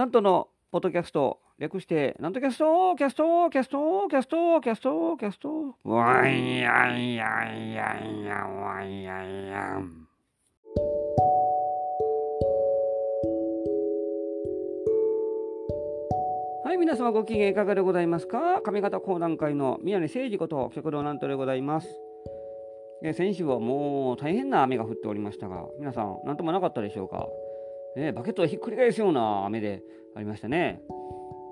南斗のポッドキャスト、略して、南斗キャスト、キャスト、キャスト、キャスト、キャスト、キャスト。わいやいやいやいや、わいやいや。はい、皆様ご機嫌いかがでございますか上方講談界の宮根誠司こと旭堂南斗でございます。え先週はもう大変な雨が降っておりましたが、皆さん、なんともなかったでしょうか。ね、バケットをひっくり返すような雨でありましたね。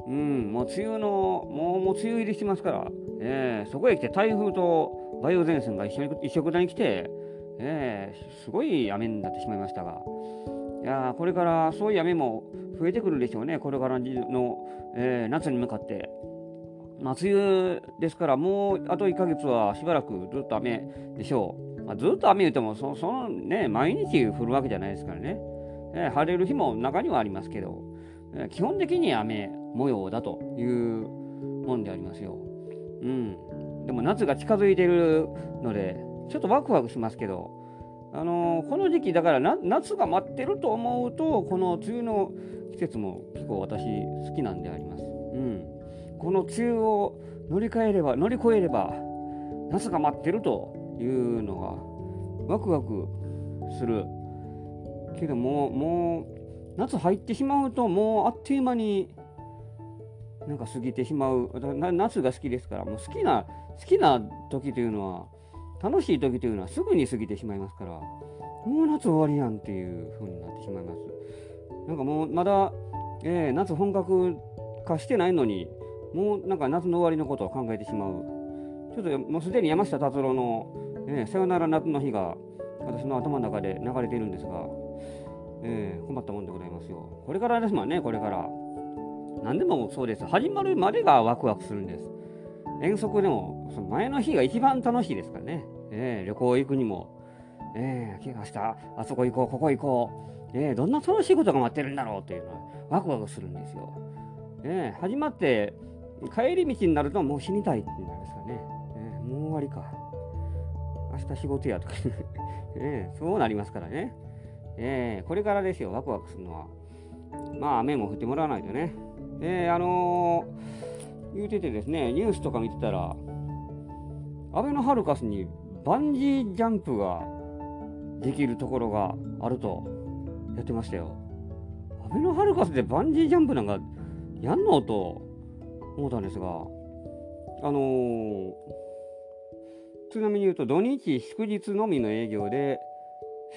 うん、もう梅雨の、もうもう梅雨入りしてますから、えーそこへ来て台風と梅雨前線が一緒に一緒くたに来て、えーすごい雨になってしまいましたが、いやこれからそういう雨も増えてくるでしょうね、これからの、えー夏に向かって。まあ、梅雨ですから、もうあと1ヶ月はしばらくずっと雨でしょう。まあ、ずっと雨言ってもそ、そのね、毎日降るわけじゃないですからね。えー晴れる日も中にはありますけど、えー基本的に雨模様だというもんでありますよ。うん。でも夏が近づいてるので、ちょっとワクワクしますけど、あのーこの時期だから夏が待ってると思うと、この梅雨の季節も結構私好きなんであります。うん。この梅雨を乗り換えれば、乗り越えれば、夏が待ってるというのがワクワクする。けども、もう、夏入ってしまうと、もうあっという間になんか過ぎてしまう。夏が好きですから、もう好きな、好きな時というのは、楽しい時というのはすぐに過ぎてしまいますから、もう夏終わりやんっていう風になってしまいます。なんかもう、まだ、えー夏本格化してないのに、もうなんか夏の終わりのことを考えてしまう。ちょっともうすでに山下達郎の、えーさよなら夏の日が私の頭の中で流れているんですが、えー困ったもんでございますよ。これからですもんね、これから。何でもそうです。始まるまでがワクワクするんです。遠足でも、その前の日が一番楽しいですからね。えー旅行行くにも、えー、明日、あそこ行こう、ここ行こう、えーどんな楽しいことが待ってるんだろうというのは、ワクワクするんですよ。えー始まって、帰り道になるともう死にたいってなりますかね。えーもう終わりか。明日仕事やとか、えーそうなりますからね。えーこれからですよ、ワクワクするのは。まあ、雨も降ってもらわないとね。えーあのー言うててですね、ニュースとか見てたら、アベノハルカスにバンジージャンプができるところがあるとやってましたよ。アベノハルカスでバンジージャンプなんかやんのと思ったんですが、あのーちなみに言うと、土日祝日のみの営業で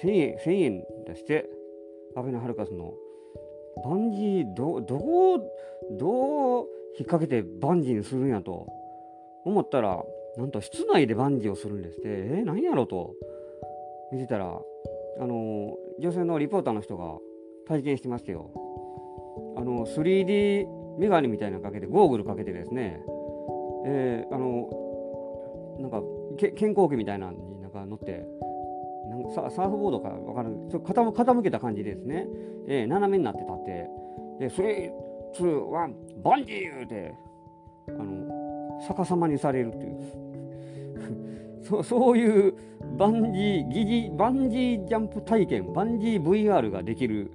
1000円 ,1000 円出して、アベノハルカスのバンジーど、どこを、どう引っ掛けてバンジーにするんやと思ったら、なんと室内でバンジーをするんですって、えー、何やろと見てたら、あの女性のリポーターの人が体験してましたよ。あの 3D メガネみたいなのかけて、ゴーグルかけてですね、えーあのなんかけ健康器みたいなのになんか乗って、ササーフボードかわからない、傾けた感じですね、えー斜めになって立って、で、それ、 two、one、バンジー言うて、あの、逆さまにされるっていう。そうそういうバンジー、疑似、バンジージャンプ体験、バンジー VR ができる、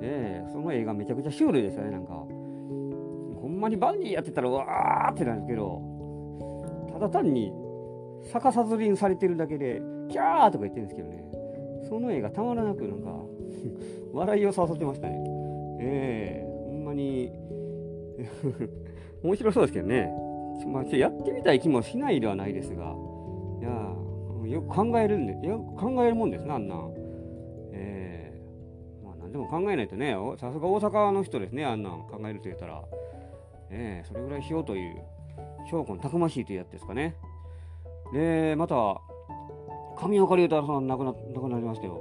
えーその映画めちゃくちゃシュールでしたね、なんか。ほんまにバンジーやってたら、わーってなるんですけど、ただ単に逆さずりにされてるだけで、キャーとか言ってるんですけどね、その映画たまらなくなんか、笑いを誘ってましたね。ええほんまに、面白そうですけどね。まあ、やってみたい気もしないではないですが、いやーよく考えるんで、よく考えるもんですね、あんなん。ええまあ、何でも考えないとね、おさすが大阪の人ですね、あんなん考えると言ったら。ええそれぐらいしようという、証拠のたくましいというやつですかね。で、また、上岡龍太さん亡くな亡くなりましたよ。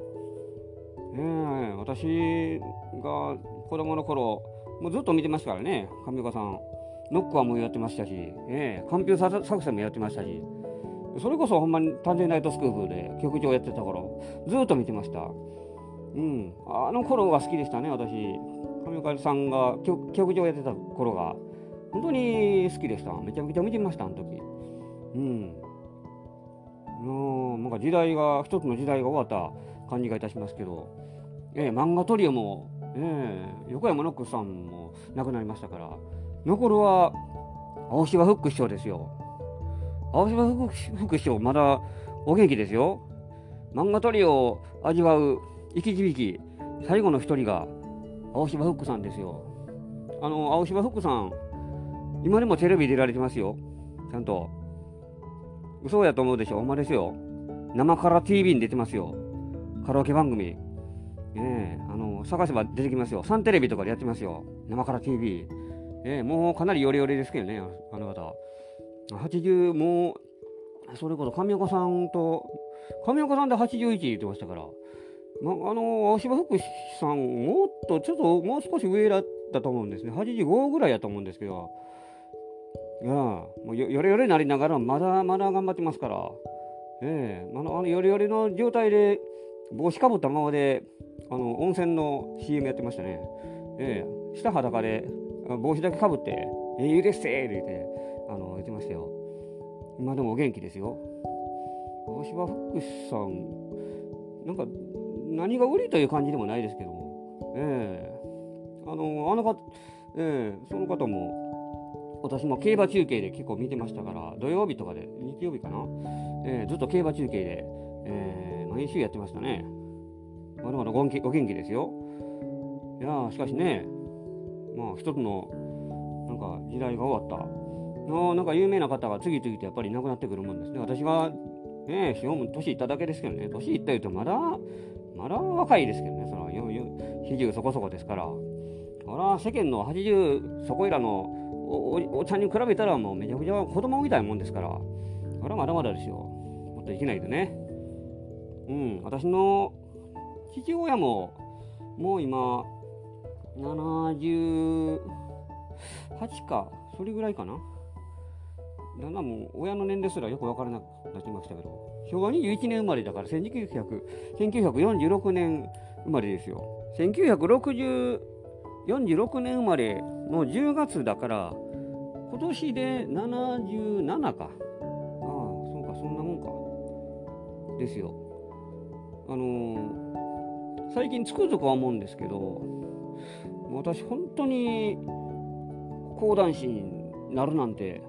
ええ私が子供の頃、もうずっと見てましたからね、上岡さん。ノックはもうやってましたし、ええカンピュー作戦もやってましたし、それこそほんまに探偵ナイトスクープで局長やってた頃、ずっと見てました。うん、あの頃が好きでしたね、私。上岡さんが局局長やってた頃が、本当に好きでした。めちゃめちゃ見てました、あの時。うん。もうなんか時代が、一つの時代が終わった感じがいたしますけど、ええ漫画トリオもええ横山ノックさんも亡くなりましたから残るは青柴フック師匠ですよ。青柴フック師匠まだお元気ですよ。漫画トリオを味わう生き字引最後の一人が青柴フックさんですよ。あの青柴フックさん今でもテレビ出られてますよ。ちゃんと。嘘やと思うでしょ？ほんまですよ。生から TV に出てますよ。カラオケ番組。ええあの探せば出てきますよ。サンテレビとかでやってますよ。生から TV ええもうかなりヨレヨレですけどねあの方。80もうそれこそ上岡さんと上岡さんで81言ってましたから。ま、あの青柴福さんもっとちょっともう少し上だったと思うんですね。85ぐらいやと思うんですけど。いやもうよれよれなりながらまだまだ頑張ってますから。ええ。ー、ああのよれよれの状態で帽子かぶったままであの温泉の CM やってましたね。ええ。ー、下裸で帽子だけかぶって「ええー、いいですって」言ってあの言ってましたよ。今でもお元気ですよ。青柴福士さんなんか何が売りという感じでもないですけども、ええ、あの、あの方、ええ、その方も、私も競馬中継で結構見てましたから、土曜日とかで、日曜日かな、えー、ずっと競馬中継で、えー、毎週やってましたね。まだまだお元気お元気ですよ。いやしかしね、まあ、一つの、なんか、時代が終わった。のなんか有名な方が次々とやっぱり亡くなってくるもんですね。私がね、年いっただけですけどね、年いった言うとまだまだ若いですけどね、その40そこそこですから。あら、世間の80そこいらのおお茶に比べたらもうめちゃくちゃ子供みたいなもんですから、あら、まだまだですよ。もっと生きないとね。うん、私の父親も、もう今、78か、それぐらいかな。だんだんもう親の年齢すらよく分からなくなってましたけど、昭和21年生まれだから1946年生まれですよ。46年生まれの10月だから、今年で77か。ああ、そうか、そんなもんか。ですよ。あのー、最近つくづくは思うんですけど、私本当に講談師になるなんて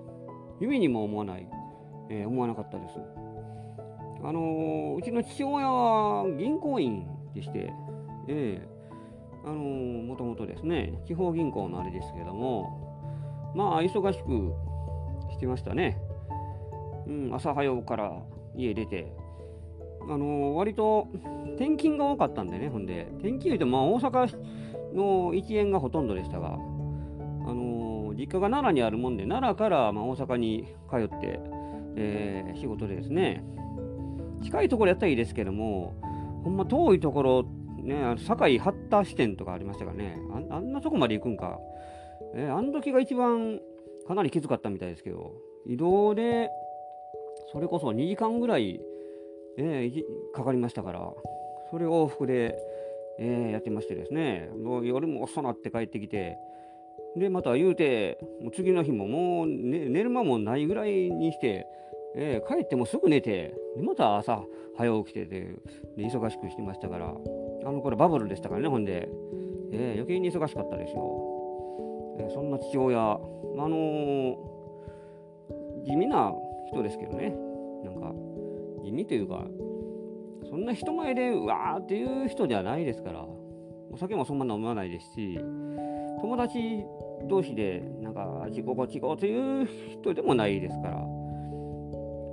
夢にも思わない、えー、思わなかったです。あのー、うちの父親は銀行員でして、えー、あのー、もともとですね、地方銀行のあれですけども、まあ、忙しくしてましたね。うん、朝早うから家出て、あのー、割と転勤が多かったんでね、ほんで、転勤言うと、まあ、大阪の一円がほとんどでしたが、あの実家が奈良にあるもんで、奈良からま大阪に通って、え仕事でですね、近いところやったらいいですけども、ほんま遠いところ、ね、あの堺八田支店とかありましたかね。あ、あんなとこまで行くんか。えー、あの時が一番かなりきつかったみたいですけど、移動で、それこそ2時間ぐらい、えー、かかりましたから、それを往復で、えー、やってましてですね、もう夜も遅なって帰ってきて、で、また言うて、もう次の日ももう、ね、寝る間もないぐらいにして、えー、帰ってもすぐ寝て、また朝早起きてでで忙しくしてましたから、あの頃バブルでしたからね、ほんで、えー、余計に忙しかったですよ。えー、そんな父親、あのー、地味な人ですけどね、なんか、地味というか、そんな人前でうわーっていう人ではないですから、お酒もそんな飲まないですし、友達同士でなんか自己こちこうという人でもないですから、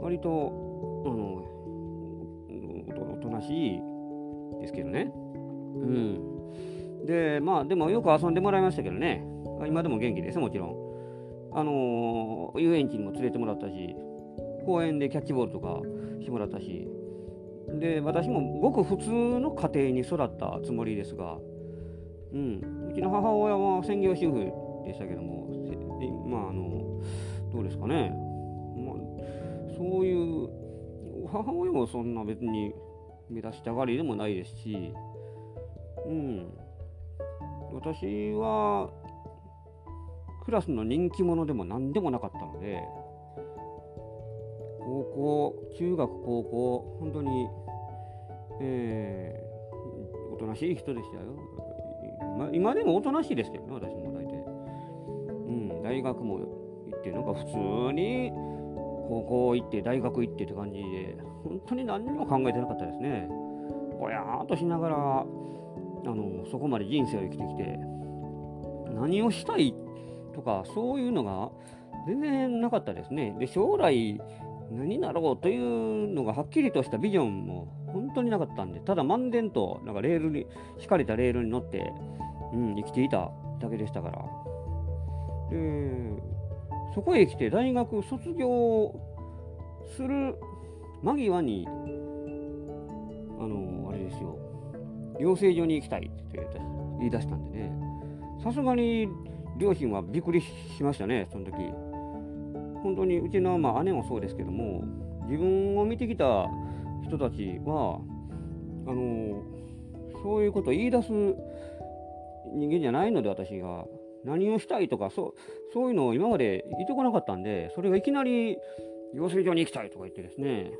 割と、あの、おとなしいですけどね。うん。で、まあ、でもよく遊んでもらいましたけどね。今でも元気です、もちろん。あの遊園地にも連れてもらったし、公園でキャッチボールとかしてもらったし、で、私もごく普通の家庭に育ったつもりですが、うん、うちの母親は専業主婦でしたけども、まあ、あの、どうですかね。まあそういう母親もそんな別に目指したがりでもないですし、うん、私はクラスの人気者でも何でもなかったので高校中学高校本当に、えー、おとなしい人でしたよまあ、今でもおとなしいですけどね、私も大体。うん、大学も行って、なんか普通に高校行って、大学行ってって感じで、本当に何にも考えてなかったですね。ぼやーっとしながら、あのそこまで人生を生きてきて、何をしたいとか、そういうのが全然なかったですね。で、将来、何になろうというのがはっきりとしたビジョンも本当になかったんで、ただ漫然となんかレールに、敷かれたレールに乗って、うん、生きていただけでしたから。で、そこへ来て大学卒業する間際に、養成所に行きたいって言い出したんでね、さすがに両親はびっくりしましたね、その時。本当にうちの、まあ、姉もそうですけども自分を見てきた人たちはあのそういうことを言い出す人間じゃないので私が。何をしたいとかそうそういうのを今まで言ってこなかったんでそれがいきなり養成所に行きたいとか言ってですね、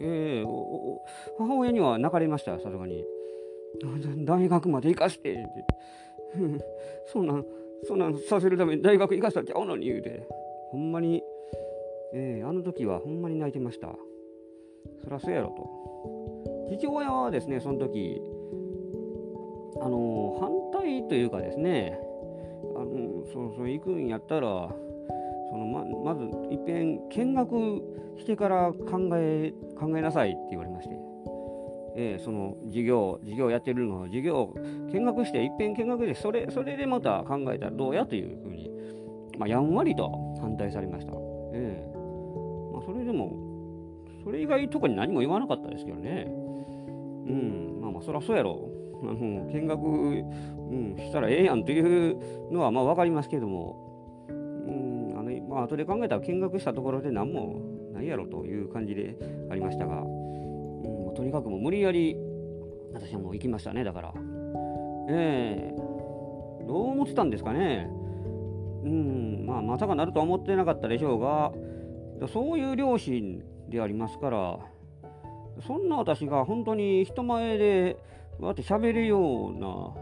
えー、母親には泣かれましたさすがに。大学まで行かしてって そんなんそんなんさせるために大学行かせたっちゃうのに言うてほんまにえー、あの時はほんまに泣いてました。そりゃそうやろと。父親はですね、その時、あのー、反対というかですね、あの、そうそう行くんやったら、そのままずいっぺん見学してから考え考えなさいって言われまして、えー、その授業授業やってるのを授業見学していっぺん見学でそれそれでまた考えたらどうやというふうに、まあ、やんわりと反対されました。えーそれでも、それ以外特に何も言わなかったですけどね。うん、まあまあ、そりゃそうやろ。あの見学、うん、したらええやんというのはまあ分かりますけども、うん、あのまあ後で考えたら見学したところで何もないやろという感じでありましたが、うん、とにかくもう無理やり私はもう行きましたね、だから。ええー、どう思ってたんですかね。うん、まあまさかなるとは思ってなかったでしょうが、そういう両親でありますからそんな私が本当に人前でこうやって喋るような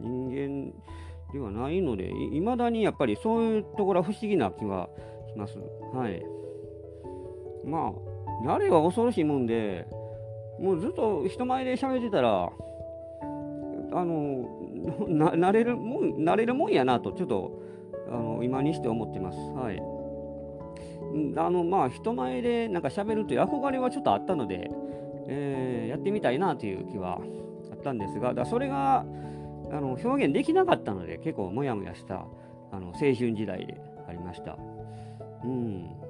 人間ではないのでいまだにやっぱりそういうところは不思議な気がします。はい。まあ、慣れは恐ろしいもんで、もうずっと人前で喋ってたら、あの、な慣れるもん、慣れるもんやなと、ちょっと、あの今にして思ってます。はい。あのまあ人前でなんか喋るという憧れはちょっとあったので、えー、やってみたいなという気はあったんですがだそれがあの表現できなかったので結構モヤモヤしたあの青春時代でありました。うん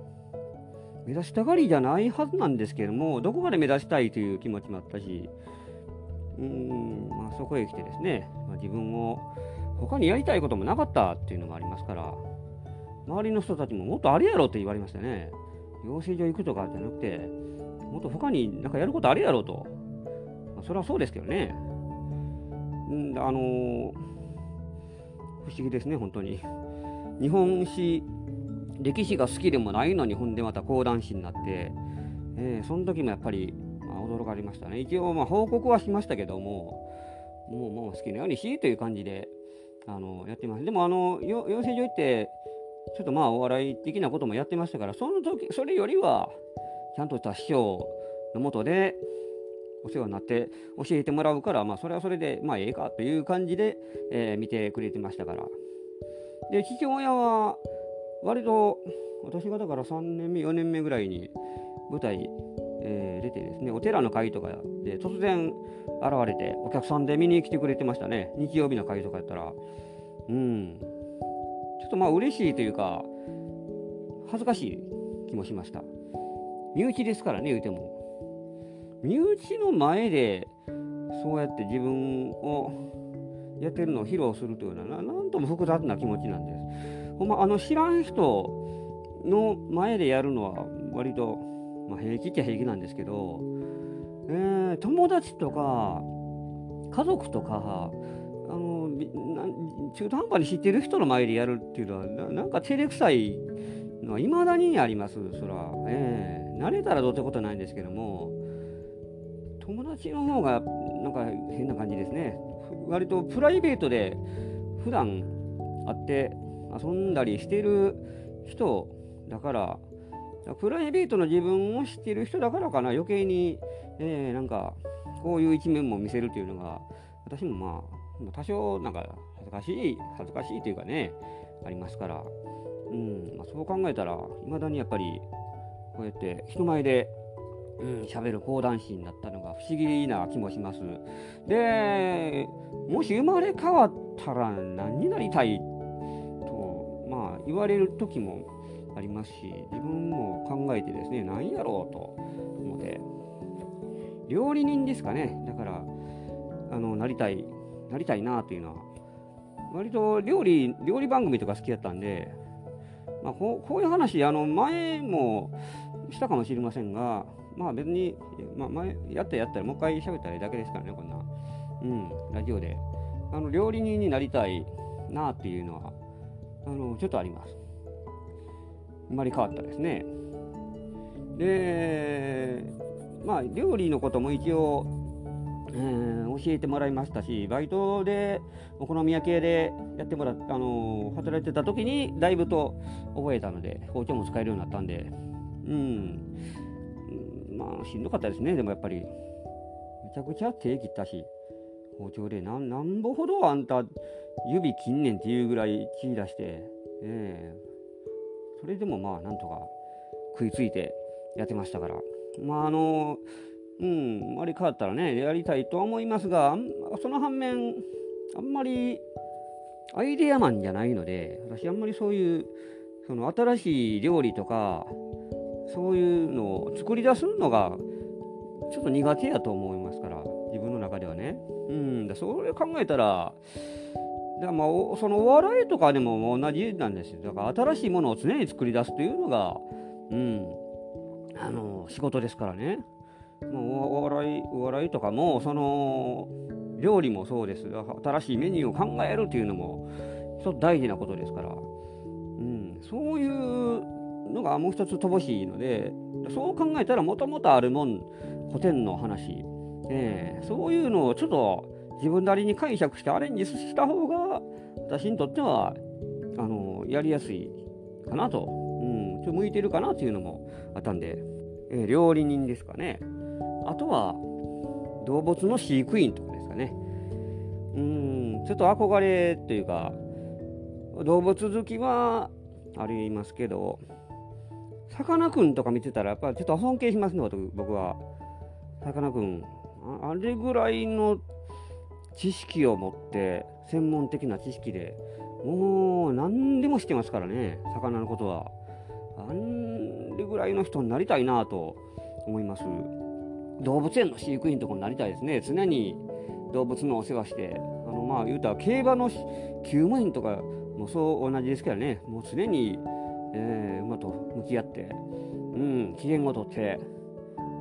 目指したがりじゃないはずなんですけどもどこかで目指したいという気持ちもあったしうーん、まあ、そこへ来てですね、まあ、自分を他にやりたいこともなかったっていうのもありますから周りの人たちももっとあるやろって言われましたね。養成所行くとかじゃなくて、もっと他になんかやることあるやろと。まあ、それはそうですけどね。んあのー、不思議ですね、本当に。日本史、歴史が好きでもないのに、ほんでまた講談師になって、えー、その時もやっぱり、まあ、驚かれましたね。一応、まあ、報告はしましたけども、もうもう好きなようにしという感じで、あのやってます。でも、あの養成所行って、ちょっとまあお笑い的なこともやってましたから、その時、それよりは、ちゃんとした師匠のもとで、お世話になって教えてもらうから、まあそれはそれで、まあええかという感じで、えー、見てくれてましたから。で、父親は、割と、私がだから3年目、4年目ぐらいに舞台、えー、出てですね、お寺の会とかで突然現れて、お客さんで見に来てくれてましたね。日曜日の会とかやったら。うん。ちょっとまあ嬉しいというか、恥ずかしい気もしました。身内ですからね、言うても。身内の前で、そうやって自分をやってるのを披露するというのは、なんとも複雑な気持ちなんです。ほんま、あの、知らん人の前でやるのは、割と、まあ、平気っちゃ平気なんですけど、えー、友達とか、家族とか、あの中途半端に知ってる人の前でやるっていうのはななんか照れくさいのはいまだにありますそら、えー、慣れたらどうってことないんですけども友達の方がなんか変な感じですね。割とプライベートで普段会って遊んだりしてる人だからプライベートの自分を知ってる人だからかな余計に、えー、なんかこういう一面も見せるというのが私もまあ多少なんか恥ずかしい恥ずかしいというかねありますから、うんまあ、そう考えたらいまだにやっぱりこうやって人前で喋、うん、る講談師になったのが不思議な気もします。でもし生まれ変わったら何になりたいまあ言われる時もありますし自分も考えてですね何やろうと思って。料理人ですかね。だからあのなりたいなりたいなというのは。割と料理料理番組とか好きだったんで、まあ、こうこういう話あの前もしたかもしれませんがまあ別に、まあ、前やったらやったらもう一回喋ったらいいだけですからねこんな。うんラジオで。あの料理人になりたいなっていうのはあのちょっとあります生まれ変わったですね。で、まあ、料理のことも一応、えー、教えてもらいましたし、バイトでお好み焼き屋でやってもらっあの、働いてた時にだいぶと覚えたので、包丁も使えるようになったんで、うん、まあ、しんどかったですね、でもやっぱり。めちゃくちゃ手切ったし、包丁でなんなんぼほどあんた指切んねんっていうぐらい血出して、えー、それでもまあなんとか食いついてやってましたから。まああのうんあれ変わったらねやりたいとは思いますがその反面あんまりアイデアマンじゃないので私あんまりそういうその新しい料理とかそういうのを作り出すのがちょっと苦手やと思いますから自分の中ではね。うんだそれ考えたらだまあ、そのお笑いとかでも同じなんですよ。だから新しいものを常に作り出すというのが、うん、あの仕事ですからね。もうお笑いお笑いとかもその料理もそうです。新しいメニューを考えるというのも一つ大事なことですから、うん、そういうのがもう一つ乏しいのでそう考えたらもともとあるもん古典の話、えー、そういうのをちょっと自分なりに解釈してアレンジした方が私にとってはあのやりやすいかなと、うん、ちょ向いてるかなというのもあったんで、えー、料理人ですかね。あとは動物の飼育員とかですかね。うんちょっと憧れというか動物好きはありますけどさかなクンとか見てたらやっぱちょっと尊敬しますね僕は。さかなクンあれぐらいの知識を持って専門的な知識でもう何でも知ってますからね魚のことは。あんでぐらいの人になりたいなと思います。動物園の飼育員とかになりたいですね。常に動物のお世話して。あのまあ言うたら競馬の厩務員とかもそう同じですけどね。もう常に、えー、馬と向き合ってうん機嫌をとって。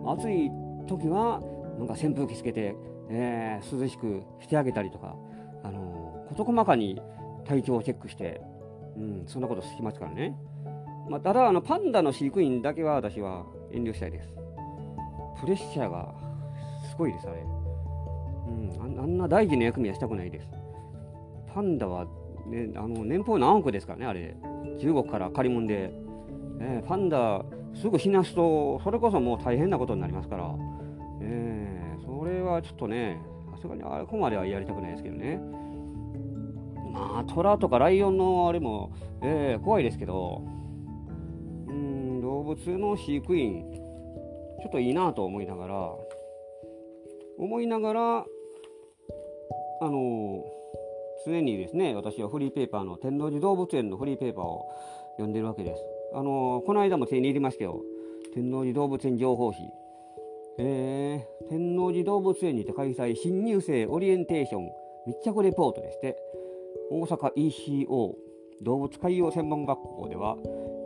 暑い時はなんか扇風機つけてえー、涼しくしてあげたりとか、あのー、事細かに体調をチェックして、うん、そんなことしますからね。まあ、ただあの、パンダの飼育員だけは私は遠慮したいです。プレッシャーがすごいです、あれ。うん、あんな大事な役目はしたくないです。パンダは、ね、あの年俸何億ですからね、あれ。中国から借り物で。えー、パンダ、すぐ死なすと、それこそもう大変なことになりますから。えーこれはちょっとね、さすがにあれこまではやりたくないですけどね。まあ、虎とかライオンのあれも、えー、怖いですけど、うん、動物の飼育員、ちょっといいなと思いながら、思いながら、あの常にですね、私はフリーペーパーの天王寺動物園のフリーペーパーを読んでるわけです。あのこの間も手に入れましたよ。天王寺動物園情報誌。えー、天王寺動物園にて開催新入生オリエンテーション密着レポートでして大阪 ECO 動物海洋専門学校では、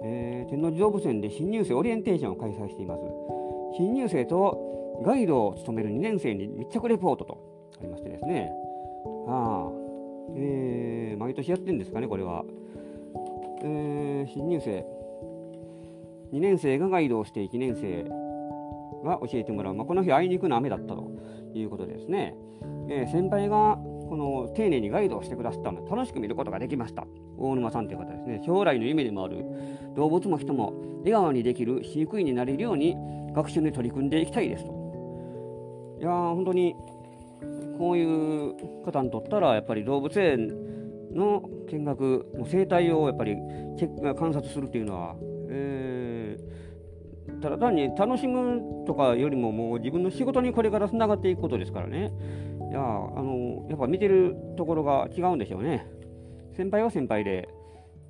えー、天王寺動物園で新入生オリエンテーションを開催しています。新入生とガイドを務める2年生に密着レポートとありましてですね。あえー、毎年やってるんですかねこれは、えー、新入生。2年生がガイドをして1年生が教えてもらう、まあ、この日あいにくの雨だったということですね、えー、先輩がこの丁寧にガイドをしてくださったので楽しく見ることができました。大沼さんという方ですね。将来の夢でもある動物も人も笑顔にできる飼育員になれるように学習に取り組んでいきたいですと。いやー本当にこういう方にとったらやっぱり動物園の見学の生態をやっぱり観察するっていうのは、えー、ただ単に楽しむとかよりももう自分の仕事にこれからつながっていくことですからね。いやあのやっぱ見てるところが違うんでしょうね。先輩は先輩で、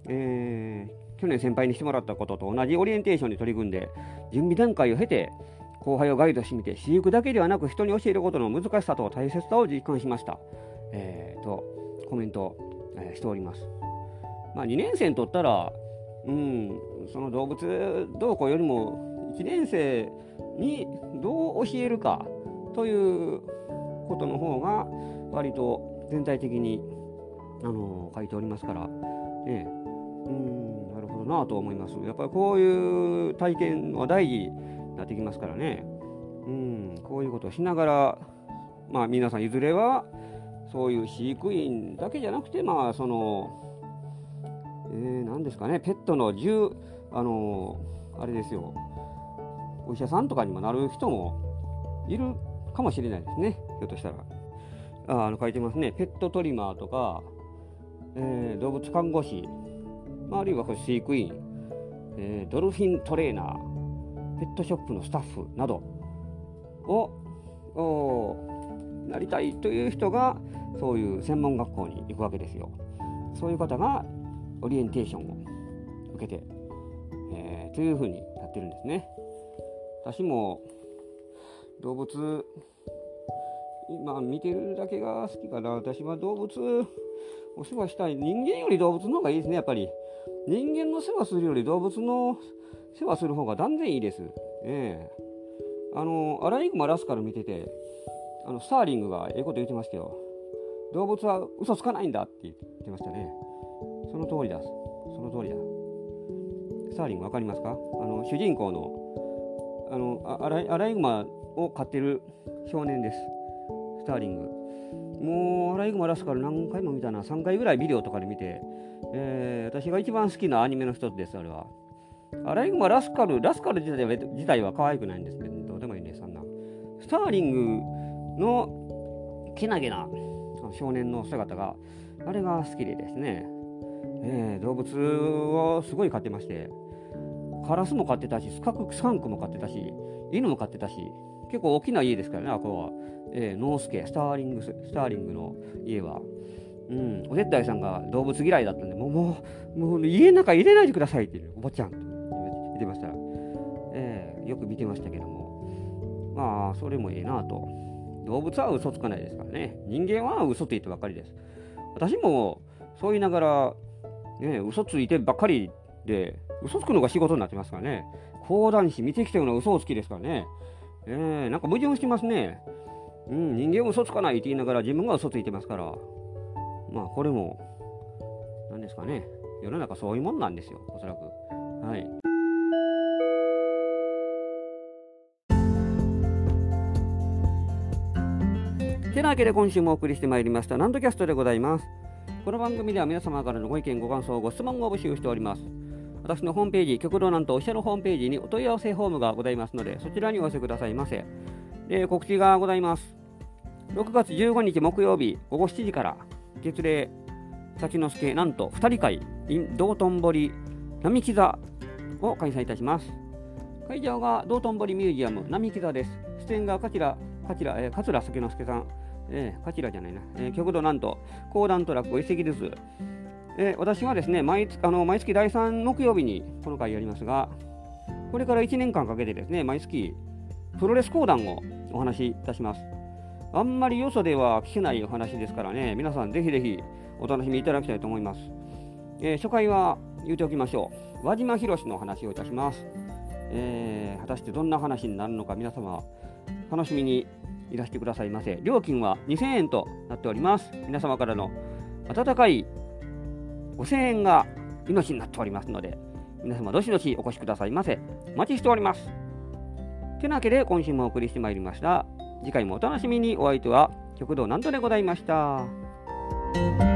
えー、去年先輩にしてもらったことと同じオリエンテーションに取り組んで準備段階を経て後輩をガイドしてみて飼育だけではなく人に教えることの難しさと大切さを実感しました、えー、とコメント、えー、しております、まあ、2年生にとったら、うん、その動物どうこうよりも1年生にどう教えるかということの方が割と全体的にあの書いておりますから、ね、うんなるほどなと思います。やっぱりこういう体験は大事になってきますからね、うん、こういうことをしながら、まあ、皆さんいずれはそういう飼育員だけじゃなくて、まあそのえー、何ですかね、ペットの獣、あのあれですよ、お医者さんとかにもなる人もいるかもしれないですね、ひょっとしたら。ああの書いてますね、ペットトリマーとか、えー、動物看護師、まあ、あるいは飼育員、えー、ドルフィントレーナー、ペットショップのスタッフなどをなりたいという人がそういう専門学校に行くわけですよ。そういう方がオリエンテーションを受けて、えー、というふうになってるんですね。私も動物今見てるだけが好きかな私は動物お世話したい人間より動物の方がいいですねやっぱり人間の世話するより動物の世話する方が断然いいです。ええあの、アライグマラスカル見てて、あのスターリングがええこと言ってましたよ。動物は嘘つかないんだって言ってましたね。その通りだ。その通りだ。スターリングわかりますか？あの主人公のあのアライアライグマを飼ってる少年です。スターリング。もうアライグマラスカル何回も見たな。3回ぐらいビデオとかで見て、えー、私が一番好きなアニメの一つです、あれは。アライグマラスカル、ラスカル自体は自体は可愛くないんですけど、どうでもいいね、そんな。スターリングのけなげな少年の姿が、あれが好きでですね、えー、動物をすごい飼ってまして、カラスも飼ってたし、スカクスカンクも飼ってたし、犬も飼ってたし、結構大きな家ですからね、あこは。えー、ノースケ、スターリング、スターリングの家は。うん、お手伝いさんが動物嫌いだったんで、もう、もう、もう家の中入れないでくださいって、おばちゃんっ。てましたら、えー、よく見てましたけども、まあ、それもいいなと。動物は嘘つかないですからね。人間は嘘ついてばっかりです。私もそう言いながら、ね、嘘ついてばっかりで、嘘つくのが仕事になってますからね。講談師見てきたような嘘をつきですからね。えー、なんか矛盾してますね。うん、人間は嘘つかないって言いながら自分が嘘ついてますから。まあ、これも、何ですかね。世の中そういうもんなんですよ、おそらく。はい。てなわけで今週もお送りしてまいりましたナンドキャストでございますこの番組では皆様からのご意見ご感想ご質問を募集しております私のホームページ極道なんとおっしゃるホームページにお問い合わせフォームがございますのでそちらにお寄せくださいませ。で告知がございます。6月15日木曜日午後7時から月齢幸之助なんと2人会 in 道頓堀並木座を開催いたします。会場が道頓堀ミュージアム並木座です。出演が桂桂、えー、桂助之助さん。えー、カじゃないな、えー、極度なんと、講談トラック一石です。え、私はですね毎月あの毎月第3木曜日にこの回やりますが、これから1年間かけてですね、毎月プロレス講談をお話しいたします。あんまりよそでは聞けないお話ですからね、皆さんぜひぜひお楽しみいただきたいと思います。えー、初回は言うておきましょう。輪島博の話をいたします。えー、果たしてどんな話になるのか皆様楽しみにいらしてくださいませ。料金は2000円となっております。皆様からの温かい5000円が命になっておりますので、皆様どしどしお越しくださいませ。お待ちしております。てなわけで今週もお送りしてまいりました。次回もお楽しみにお相手は極道なんとでございました。した。